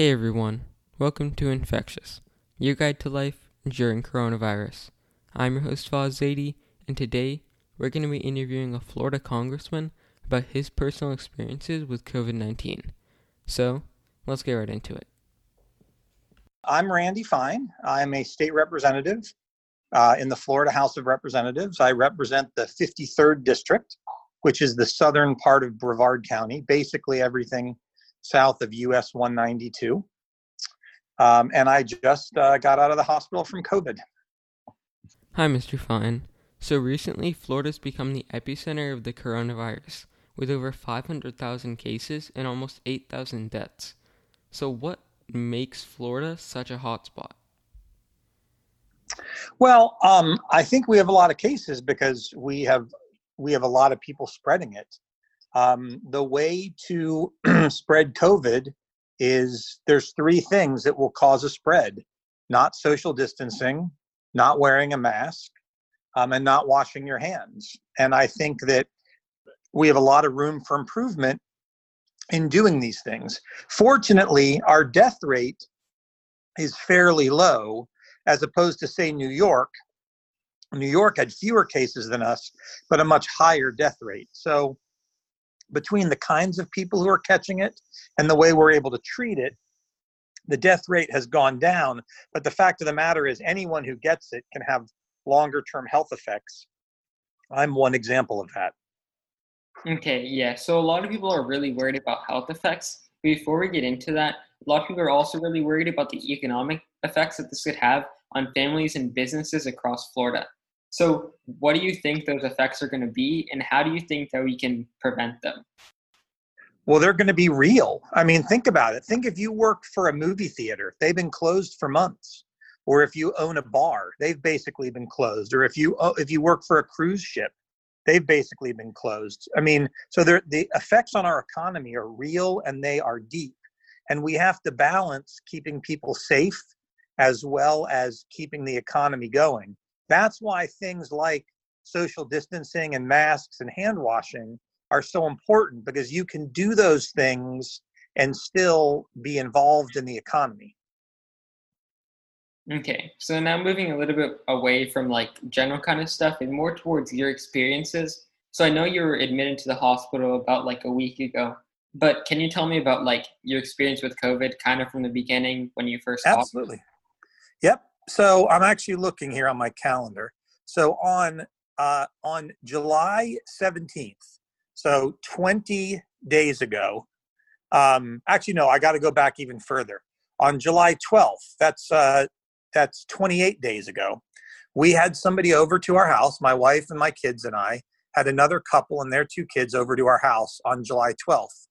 Hey everyone, welcome to Infectious, your guide to life during coronavirus. I'm your host Faz Zaidi, and today we're going to be interviewing a Florida congressman about his personal experiences with COVID 19. So, let's get right into it. I'm Randy Fine. I'm a state representative uh, in the Florida House of Representatives. I represent the 53rd District, which is the southern part of Brevard County, basically everything south of US 192. Um, and I just uh, got out of the hospital from COVID. Hi, Mr. Fine. So recently, Florida's become the epicenter of the coronavirus, with over 500,000 cases and almost 8,000 deaths. So, what makes Florida such a hotspot? Well, um, I think we have a lot of cases because we have we have a lot of people spreading it. Um, the way to spread COVID is there's three things that will cause a spread not social distancing, not wearing a mask, um, and not washing your hands. And I think that we have a lot of room for improvement in doing these things. Fortunately, our death rate is fairly low as opposed to, say, New York. New York had fewer cases than us, but a much higher death rate. So between the kinds of people who are catching it and the way we're able to treat it, the death rate has gone down. But the fact of the matter is, anyone who gets it can have longer term health effects. I'm one example of that. Okay, yeah. So a lot of people are really worried about health effects. Before we get into that, a lot of people are also really worried about the economic effects that this could have on families and businesses across Florida. So, what do you think those effects are going to be, and how do you think that we can prevent them? Well, they're going to be real. I mean, think about it. Think if you work for a movie theater, they've been closed for months. Or if you own a bar, they've basically been closed. Or if you oh, if you work for a cruise ship, they've basically been closed. I mean, so the effects on our economy are real and they are deep. And we have to balance keeping people safe as well as keeping the economy going. That's why things like social distancing and masks and hand washing are so important because you can do those things and still be involved in the economy. Okay, so now moving a little bit away from like general kind of stuff and more towards your experiences. So I know you were admitted to the hospital about like a week ago, but can you tell me about like your experience with COVID kind of from the beginning when you first? Absolutely. Yep. So I'm actually looking here on my calendar. So on uh, on July 17th, so 20 days ago, um, actually no, I got to go back even further. On July 12th, that's uh, that's 28 days ago, we had somebody over to our house. My wife and my kids and I had another couple and their two kids over to our house on July 12th.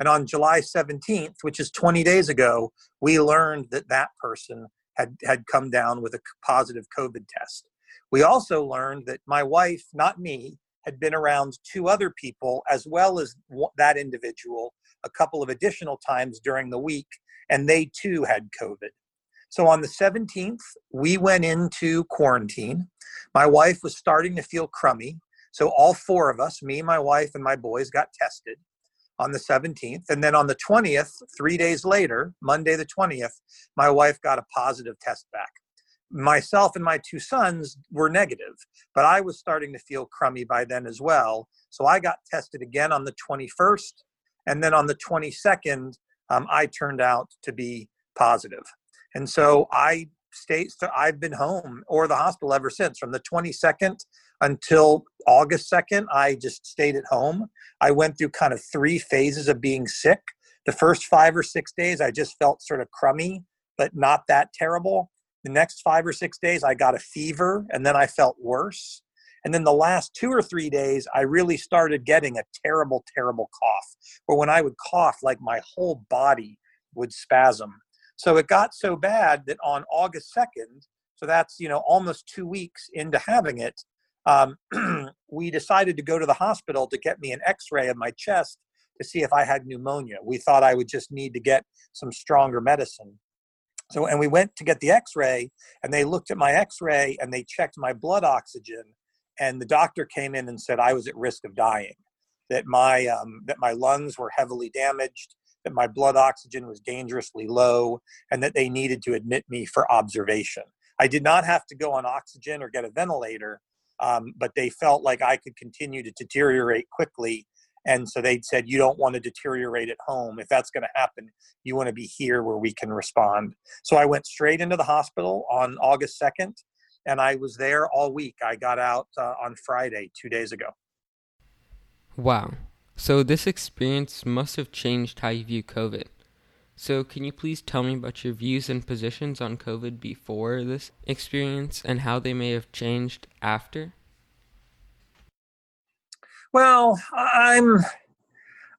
And on July 17th, which is 20 days ago, we learned that that person had, had come down with a positive COVID test. We also learned that my wife, not me, had been around two other people as well as that individual a couple of additional times during the week, and they too had COVID. So on the 17th, we went into quarantine. My wife was starting to feel crummy. So all four of us, me, my wife, and my boys, got tested on the 17th. And then on the 20th, three days later, Monday the 20th, my wife got a positive test back. Myself and my two sons were negative, but I was starting to feel crummy by then as well. So I got tested again on the 21st. And then on the 22nd, um, I turned out to be positive. And so I stayed, so I've been home or the hospital ever since from the 22nd until August 2nd, I just stayed at home. I went through kind of three phases of being sick. The first five or six days, I just felt sort of crummy, but not that terrible. The next five or six days, I got a fever and then I felt worse. And then the last two or three days, I really started getting a terrible, terrible cough, or when I would cough, like my whole body would spasm. So it got so bad that on August 2nd, so that's, you know, almost two weeks into having it, um, we decided to go to the hospital to get me an x ray of my chest to see if I had pneumonia. We thought I would just need to get some stronger medicine. So, and we went to get the x ray, and they looked at my x ray and they checked my blood oxygen. And the doctor came in and said I was at risk of dying, that my, um, that my lungs were heavily damaged, that my blood oxygen was dangerously low, and that they needed to admit me for observation. I did not have to go on oxygen or get a ventilator, um, but they felt like I could continue to deteriorate quickly. And so they said, You don't want to deteriorate at home. If that's going to happen, you want to be here where we can respond. So I went straight into the hospital on August 2nd, and I was there all week. I got out uh, on Friday, two days ago. Wow. So this experience must have changed how you view COVID. So, can you please tell me about your views and positions on COVID before this experience and how they may have changed after? Well, I'm,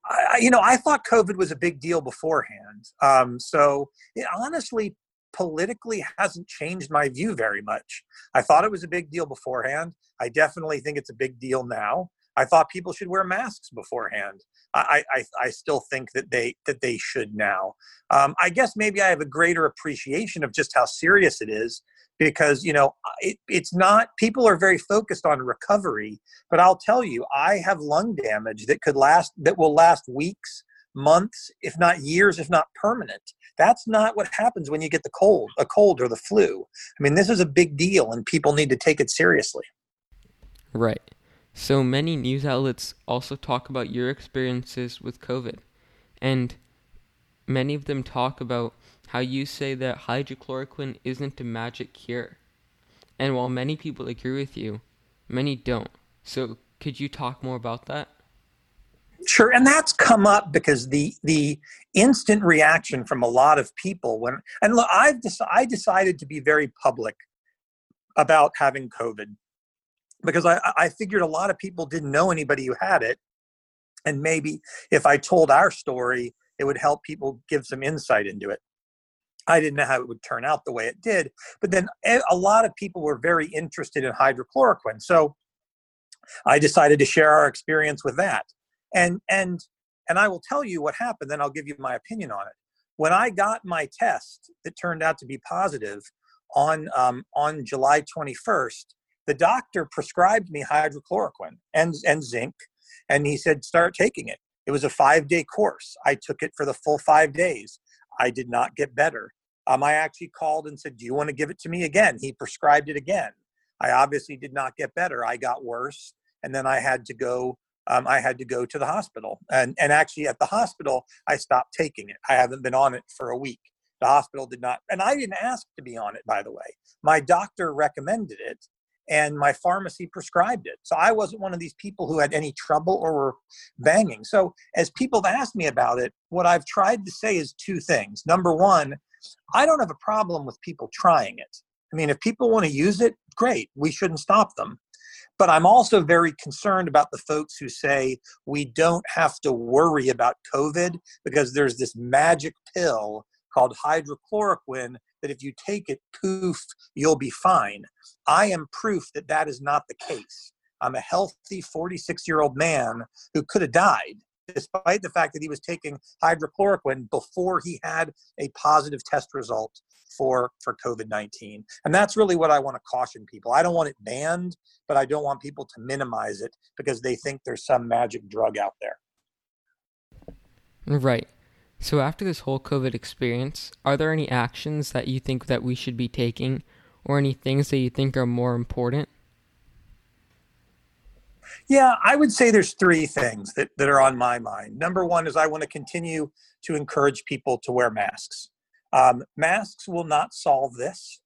I, you know, I thought COVID was a big deal beforehand. Um, so, it honestly, politically hasn't changed my view very much. I thought it was a big deal beforehand. I definitely think it's a big deal now. I thought people should wear masks beforehand. I, I, I still think that they that they should now. Um, I guess maybe I have a greater appreciation of just how serious it is because you know it, it's not people are very focused on recovery but i'll tell you i have lung damage that could last that will last weeks months if not years if not permanent that's not what happens when you get the cold a cold or the flu i mean this is a big deal and people need to take it seriously right so many news outlets also talk about your experiences with COVID, and many of them talk about how you say that hydrochloroquine isn't a magic cure. And while many people agree with you, many don't. So could you talk more about that? Sure, and that's come up because the the instant reaction from a lot of people when and look, I've dec- I decided to be very public about having COVID because I, I figured a lot of people didn't know anybody who had it. And maybe if I told our story, it would help people give some insight into it. I didn't know how it would turn out the way it did. But then a lot of people were very interested in hydrochloroquine. So I decided to share our experience with that. And and and I will tell you what happened, then I'll give you my opinion on it. When I got my test that turned out to be positive on um, on July 21st, the doctor prescribed me hydrochloroquine and, and zinc, and he said, start taking it. It was a five day course. I took it for the full five days. I did not get better. Um, I actually called and said, Do you want to give it to me again? He prescribed it again. I obviously did not get better. I got worse, and then I had to go. Um, I had to go to the hospital, and and actually at the hospital, I stopped taking it. I haven't been on it for a week. The hospital did not, and I didn't ask to be on it. By the way, my doctor recommended it, and my pharmacy prescribed it. So I wasn't one of these people who had any trouble or were banging. So as people have asked me about it, what I've tried to say is two things. Number one, I don't have a problem with people trying it. I mean, if people want to use it, great. We shouldn't stop them. But I'm also very concerned about the folks who say we don't have to worry about COVID because there's this magic pill called hydrochloroquine that if you take it, poof, you'll be fine. I am proof that that is not the case. I'm a healthy 46 year old man who could have died despite the fact that he was taking hydrochloroquine before he had a positive test result for for COVID-19. And that's really what I want to caution people. I don't want it banned, but I don't want people to minimize it because they think there's some magic drug out there. Right. So after this whole COVID experience, are there any actions that you think that we should be taking or any things that you think are more important? Yeah, I would say there's three things that, that are on my mind. Number one is I want to continue to encourage people to wear masks. Um, masks will not solve this.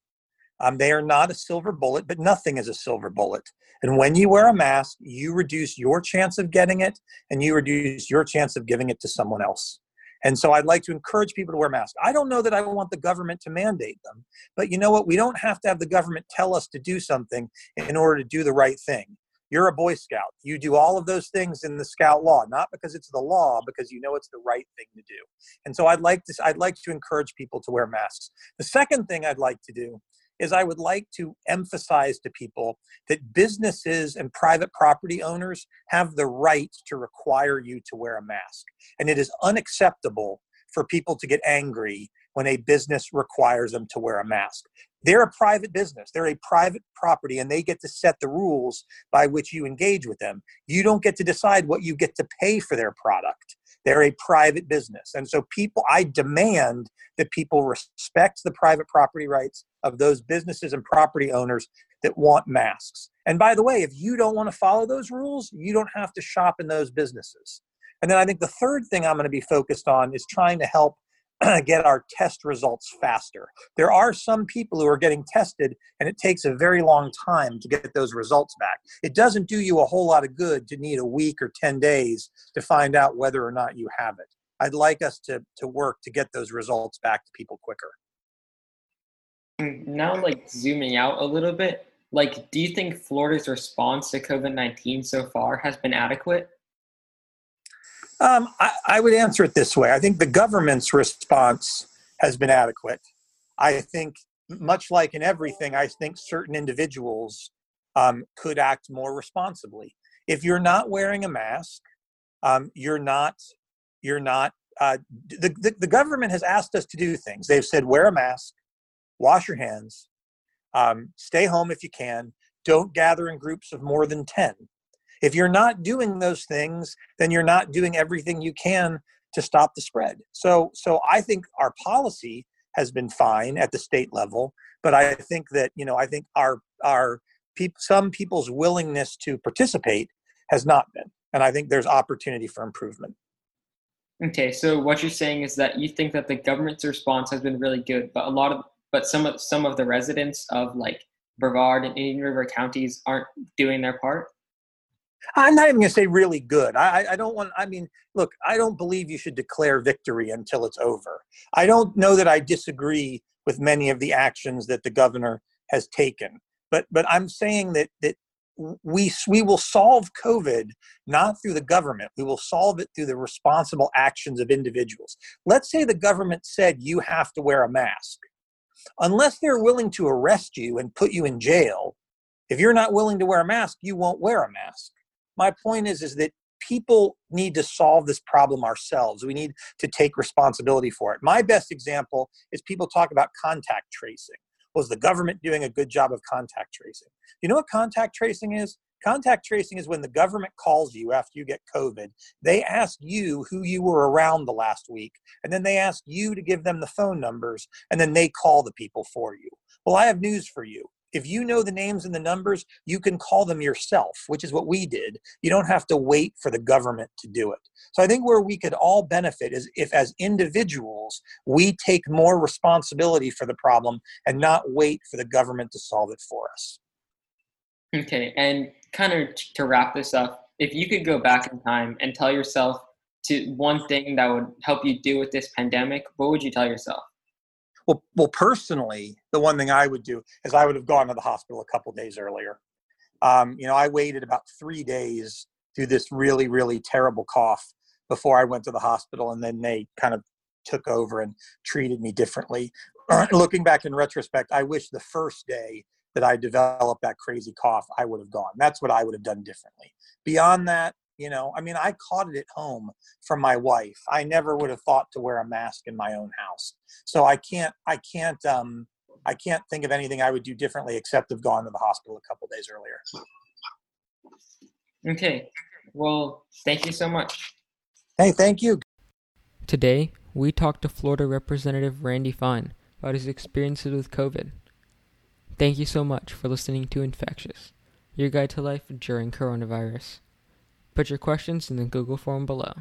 Um, they are not a silver bullet, but nothing is a silver bullet. And when you wear a mask, you reduce your chance of getting it and you reduce your chance of giving it to someone else. And so I'd like to encourage people to wear masks. I don't know that I want the government to mandate them, but you know what? We don't have to have the government tell us to do something in order to do the right thing. You're a Boy Scout. You do all of those things in the Scout law, not because it's the law, because you know it's the right thing to do. And so I'd like to I'd like to encourage people to wear masks. The second thing I'd like to do is I would like to emphasize to people that businesses and private property owners have the right to require you to wear a mask. And it is unacceptable for people to get angry when a business requires them to wear a mask. They're a private business, they're a private property, and they get to set the rules by which you engage with them. You don't get to decide what you get to pay for their product. They're a private business. And so people, I demand that people respect the private property rights of those businesses and property owners that want masks. And by the way, if you don't want to follow those rules, you don't have to shop in those businesses. And then I think the third thing I'm going to be focused on is trying to help get our test results faster. There are some people who are getting tested, and it takes a very long time to get those results back. It doesn't do you a whole lot of good to need a week or 10 days to find out whether or not you have it. I'd like us to, to work to get those results back to people quicker. Now, like zooming out a little bit, like, do you think Florida's response to COVID 19 so far has been adequate? Um, I, I, would answer it this way I think the government's response has been adequate. I think, much like in everything, I think certain individuals um, could act more responsibly. If you're not wearing a mask, um, you're not, you're not, uh, the, the, the, government has asked us to do things. They've said, wear a mask, wash your hands, um, stay home if you can, don't gather in groups of more than 10. If you're not doing those things, then you're not doing everything you can to stop the spread. So, so I think our policy has been fine at the state level, but I think that you know I think our our peop- some people's willingness to participate has not been, and I think there's opportunity for improvement. Okay, so what you're saying is that you think that the government's response has been really good, but a lot of but some of some of the residents of like Brevard and Indian River counties aren't doing their part. I'm not even going to say really good. I, I don't want, I mean, look, I don't believe you should declare victory until it's over. I don't know that I disagree with many of the actions that the governor has taken, but, but I'm saying that, that we, we will solve COVID not through the government. We will solve it through the responsible actions of individuals. Let's say the government said you have to wear a mask. Unless they're willing to arrest you and put you in jail, if you're not willing to wear a mask, you won't wear a mask my point is is that people need to solve this problem ourselves. We need to take responsibility for it. My best example is people talk about contact tracing. Was the government doing a good job of contact tracing? You know what contact tracing is? Contact tracing is when the government calls you after you get COVID. They ask you who you were around the last week, and then they ask you to give them the phone numbers, and then they call the people for you. Well, I have news for you if you know the names and the numbers, you can call them yourself, which is what we did. You don't have to wait for the government to do it. So I think where we could all benefit is if, as individuals, we take more responsibility for the problem and not wait for the government to solve it for us. Okay, and kind of to wrap this up, if you could go back in time and tell yourself to one thing that would help you deal with this pandemic, what would you tell yourself? Well, well, personally, the one thing I would do is I would have gone to the hospital a couple days earlier. Um, you know, I waited about three days through this really, really terrible cough before I went to the hospital, and then they kind of took over and treated me differently. Looking back in retrospect, I wish the first day that I developed that crazy cough, I would have gone. That's what I would have done differently. Beyond that, you know, I mean, I caught it at home from my wife. I never would have thought to wear a mask in my own house. So I can't, I can't, um, I can't think of anything I would do differently except have gone to the hospital a couple days earlier. Okay. Well, thank you so much. Hey, thank you. Today, we talked to Florida Representative Randy Fine about his experiences with COVID. Thank you so much for listening to Infectious, your guide to life during coronavirus. Put your questions in the Google form below.